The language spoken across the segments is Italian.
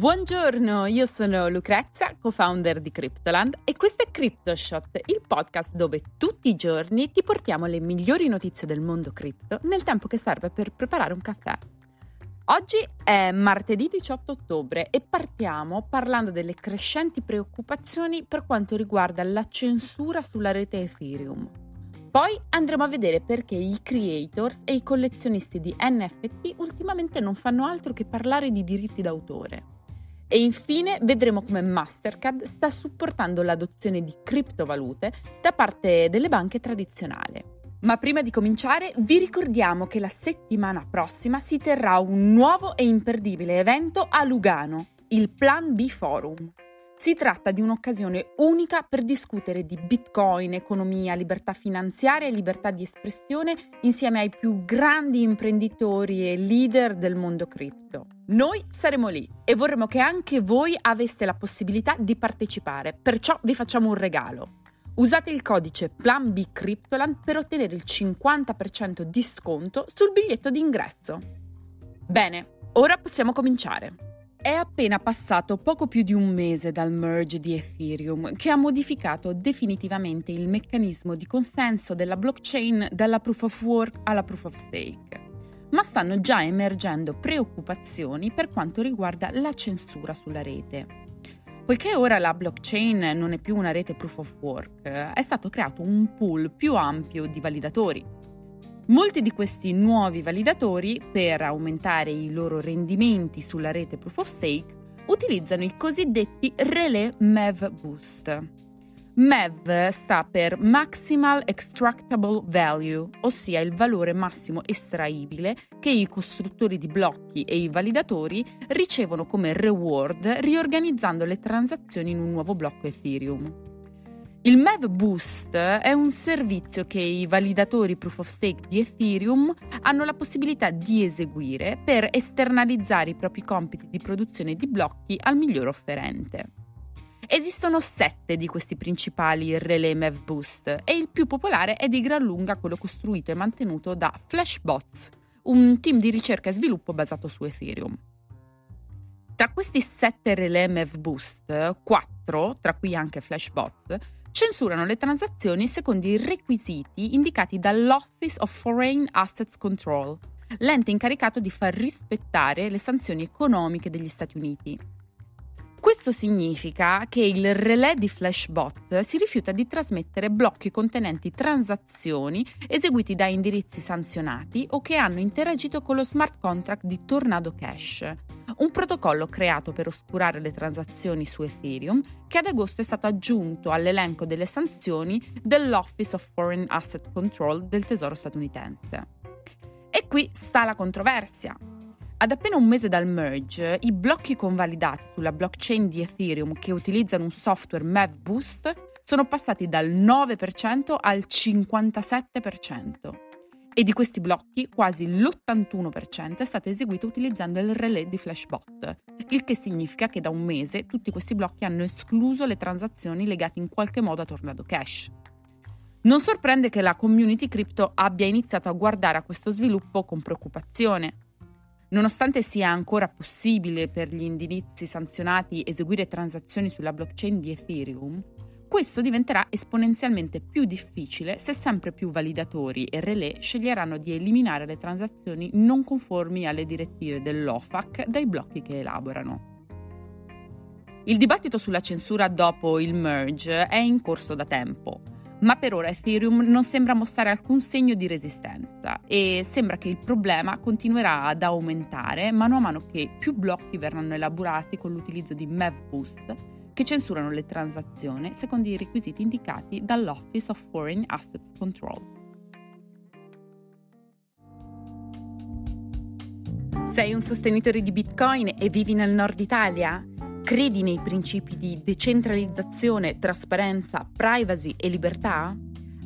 Buongiorno, io sono Lucrezia, co-founder di Cryptoland e questo è CryptoShot, il podcast dove tutti i giorni ti portiamo le migliori notizie del mondo cripto nel tempo che serve per preparare un caffè. Oggi è martedì 18 ottobre e partiamo parlando delle crescenti preoccupazioni per quanto riguarda la censura sulla rete Ethereum. Poi andremo a vedere perché i creators e i collezionisti di NFT ultimamente non fanno altro che parlare di diritti d'autore. E infine vedremo come Mastercard sta supportando l'adozione di criptovalute da parte delle banche tradizionali. Ma prima di cominciare vi ricordiamo che la settimana prossima si terrà un nuovo e imperdibile evento a Lugano, il Plan B Forum. Si tratta di un'occasione unica per discutere di Bitcoin, economia, libertà finanziaria e libertà di espressione insieme ai più grandi imprenditori e leader del mondo cripto. Noi saremo lì e vorremmo che anche voi aveste la possibilità di partecipare, perciò vi facciamo un regalo. Usate il codice PLANB per ottenere il 50% di sconto sul biglietto d'ingresso. Bene, ora possiamo cominciare. È appena passato poco più di un mese dal merge di Ethereum, che ha modificato definitivamente il meccanismo di consenso della blockchain dalla proof of work alla proof of stake. Ma stanno già emergendo preoccupazioni per quanto riguarda la censura sulla rete. Poiché ora la blockchain non è più una rete proof of work, è stato creato un pool più ampio di validatori. Molti di questi nuovi validatori, per aumentare i loro rendimenti sulla rete proof of stake, utilizzano i cosiddetti relay MEV Boost. MEV sta per Maximal Extractable Value, ossia il valore massimo estraibile che i costruttori di blocchi e i validatori ricevono come reward riorganizzando le transazioni in un nuovo blocco Ethereum. Il MEV Boost è un servizio che i validatori proof of stake di Ethereum hanno la possibilità di eseguire per esternalizzare i propri compiti di produzione di blocchi al miglior offerente. Esistono sette di questi principali relay MEV Boost e il più popolare è di gran lunga quello costruito e mantenuto da Flashbots, un team di ricerca e sviluppo basato su Ethereum. Tra questi sette relay MEV Boost, quattro, tra cui anche Flashbots, censurano le transazioni secondo i requisiti indicati dall'Office of Foreign Assets Control, l'ente incaricato di far rispettare le sanzioni economiche degli Stati Uniti. Questo significa che il relè di Flashbot si rifiuta di trasmettere blocchi contenenti transazioni eseguiti da indirizzi sanzionati o che hanno interagito con lo smart contract di Tornado Cash, un protocollo creato per oscurare le transazioni su Ethereum che ad agosto è stato aggiunto all'elenco delle sanzioni dell'Office of Foreign Asset Control del Tesoro statunitense. E qui sta la controversia. Ad appena un mese dal merge, i blocchi convalidati sulla blockchain di Ethereum che utilizzano un software MEV Boost sono passati dal 9% al 57%. E di questi blocchi quasi l'81% è stato eseguito utilizzando il relay di Flashbot, il che significa che da un mese tutti questi blocchi hanno escluso le transazioni legate in qualche modo a Tornado Cash. Non sorprende che la community crypto abbia iniziato a guardare a questo sviluppo con preoccupazione. Nonostante sia ancora possibile per gli indirizzi sanzionati eseguire transazioni sulla blockchain di Ethereum, questo diventerà esponenzialmente più difficile se sempre più validatori e relè sceglieranno di eliminare le transazioni non conformi alle direttive dell'OFAC dai blocchi che elaborano. Il dibattito sulla censura dopo il merge è in corso da tempo ma per ora Ethereum non sembra mostrare alcun segno di resistenza e sembra che il problema continuerà ad aumentare mano a mano che più blocchi verranno elaborati con l'utilizzo di MEV che censurano le transazioni secondo i requisiti indicati dall'Office of Foreign Assets Control. Sei un sostenitore di Bitcoin e vivi nel nord Italia? Credi nei principi di decentralizzazione, trasparenza, privacy e libertà?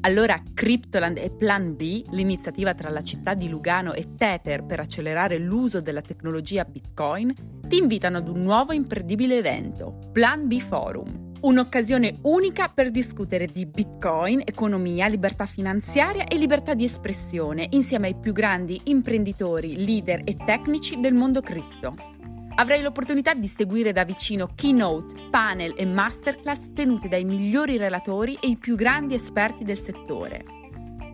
Allora Cryptoland e Plan B, l'iniziativa tra la città di Lugano e Tether per accelerare l'uso della tecnologia Bitcoin, ti invitano ad un nuovo imperdibile evento, Plan B Forum. Un'occasione unica per discutere di Bitcoin, economia, libertà finanziaria e libertà di espressione insieme ai più grandi imprenditori, leader e tecnici del mondo cripto. Avrai l'opportunità di seguire da vicino keynote, panel e masterclass tenute dai migliori relatori e i più grandi esperti del settore.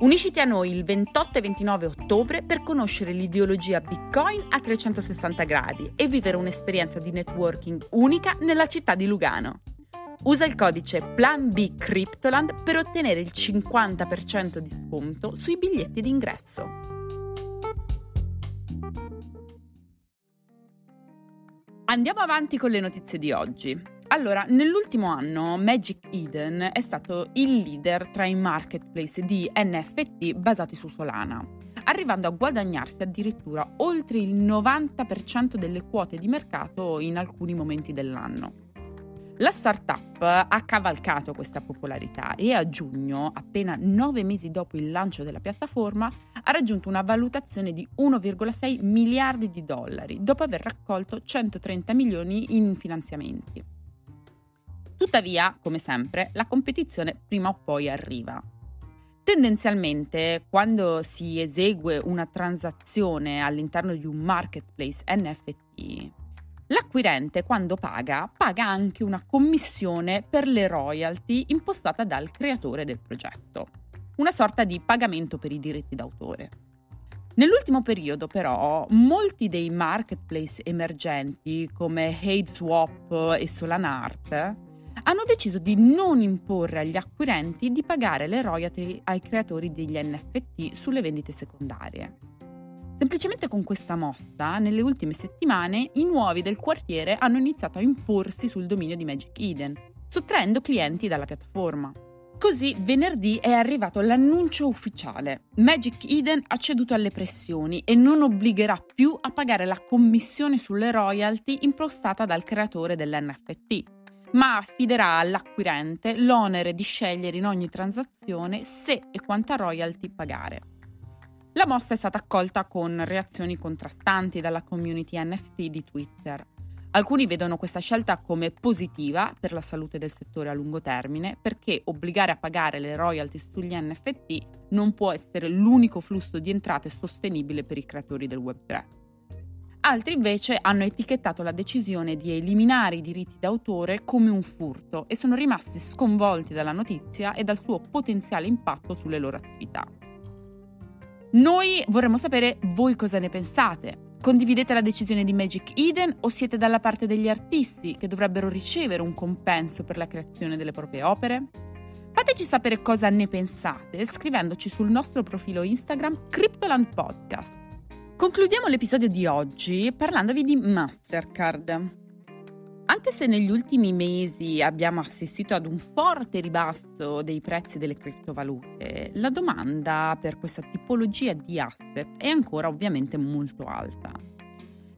Unisciti a noi il 28 e 29 ottobre per conoscere l'ideologia Bitcoin a 360 gradi e vivere un'esperienza di networking unica nella città di Lugano. Usa il codice Plan per ottenere il 50% di sconto sui biglietti d'ingresso. Andiamo avanti con le notizie di oggi. Allora, nell'ultimo anno Magic Eden è stato il leader tra i marketplace di NFT basati su Solana, arrivando a guadagnarsi addirittura oltre il 90% delle quote di mercato in alcuni momenti dell'anno. La startup ha cavalcato questa popolarità e a giugno, appena nove mesi dopo il lancio della piattaforma, ha raggiunto una valutazione di 1,6 miliardi di dollari dopo aver raccolto 130 milioni in finanziamenti. Tuttavia, come sempre, la competizione prima o poi arriva. Tendenzialmente, quando si esegue una transazione all'interno di un marketplace NFT, L'acquirente quando paga paga anche una commissione per le royalty impostata dal creatore del progetto, una sorta di pagamento per i diritti d'autore. Nell'ultimo periodo però molti dei marketplace emergenti come HateSwap e Solanart hanno deciso di non imporre agli acquirenti di pagare le royalty ai creatori degli NFT sulle vendite secondarie. Semplicemente con questa mossa, nelle ultime settimane, i nuovi del quartiere hanno iniziato a imporsi sul dominio di Magic Eden, sottraendo clienti dalla piattaforma. Così venerdì è arrivato l'annuncio ufficiale. Magic Eden ha ceduto alle pressioni e non obbligherà più a pagare la commissione sulle royalty impostata dal creatore dell'NFT, ma affiderà all'acquirente l'onere di scegliere in ogni transazione se e quanta royalty pagare. La mossa è stata accolta con reazioni contrastanti dalla community NFT di Twitter. Alcuni vedono questa scelta come positiva per la salute del settore a lungo termine perché obbligare a pagare le royalty sugli NFT non può essere l'unico flusso di entrate sostenibile per i creatori del Web3. Altri invece hanno etichettato la decisione di eliminare i diritti d'autore come un furto e sono rimasti sconvolti dalla notizia e dal suo potenziale impatto sulle loro attività. Noi vorremmo sapere voi cosa ne pensate. Condividete la decisione di Magic Eden o siete dalla parte degli artisti che dovrebbero ricevere un compenso per la creazione delle proprie opere? Fateci sapere cosa ne pensate scrivendoci sul nostro profilo Instagram Cryptoland Podcast. Concludiamo l'episodio di oggi parlandovi di Mastercard. Anche se negli ultimi mesi abbiamo assistito ad un forte ribasso dei prezzi delle criptovalute, la domanda per questa tipologia di asset è ancora ovviamente molto alta.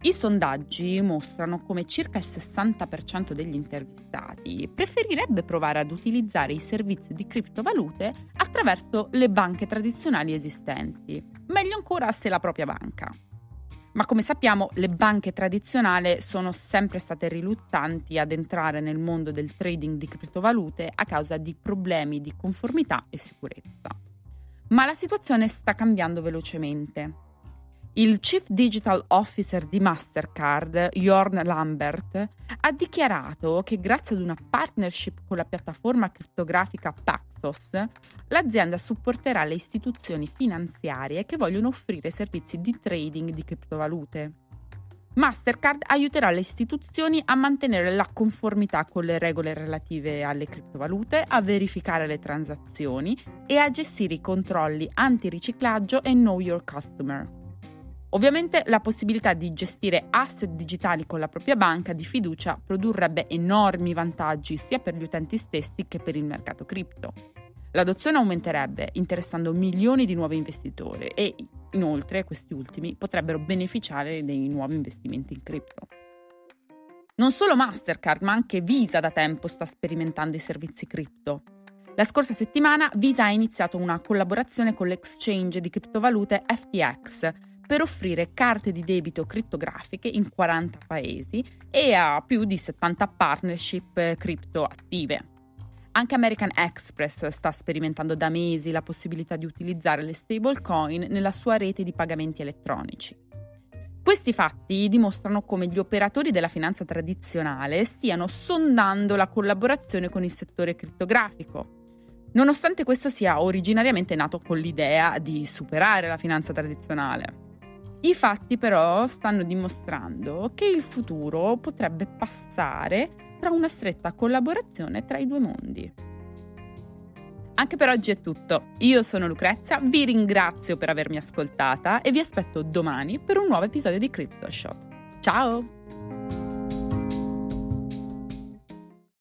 I sondaggi mostrano come circa il 60% degli intervistati preferirebbe provare ad utilizzare i servizi di criptovalute attraverso le banche tradizionali esistenti, meglio ancora se la propria banca. Ma come sappiamo le banche tradizionali sono sempre state riluttanti ad entrare nel mondo del trading di criptovalute a causa di problemi di conformità e sicurezza. Ma la situazione sta cambiando velocemente. Il Chief Digital Officer di Mastercard, Jorn Lambert, ha dichiarato che grazie ad una partnership con la piattaforma criptografica Paxos, l'azienda supporterà le istituzioni finanziarie che vogliono offrire servizi di trading di criptovalute. Mastercard aiuterà le istituzioni a mantenere la conformità con le regole relative alle criptovalute, a verificare le transazioni e a gestire i controlli antiriciclaggio e Know Your Customer. Ovviamente la possibilità di gestire asset digitali con la propria banca di fiducia produrrebbe enormi vantaggi sia per gli utenti stessi che per il mercato cripto. L'adozione aumenterebbe interessando milioni di nuovi investitori e inoltre questi ultimi potrebbero beneficiare dei nuovi investimenti in cripto. Non solo Mastercard, ma anche Visa da tempo sta sperimentando i servizi cripto. La scorsa settimana Visa ha iniziato una collaborazione con l'exchange di criptovalute FTX per offrire carte di debito crittografiche in 40 paesi e ha più di 70 partnership cripto attive. Anche American Express sta sperimentando da mesi la possibilità di utilizzare le stablecoin nella sua rete di pagamenti elettronici. Questi fatti dimostrano come gli operatori della finanza tradizionale stiano sondando la collaborazione con il settore crittografico, nonostante questo sia originariamente nato con l'idea di superare la finanza tradizionale. I fatti però stanno dimostrando che il futuro potrebbe passare tra una stretta collaborazione tra i due mondi. Anche per oggi è tutto. Io sono Lucrezia, vi ringrazio per avermi ascoltata e vi aspetto domani per un nuovo episodio di CryptoShot. Ciao!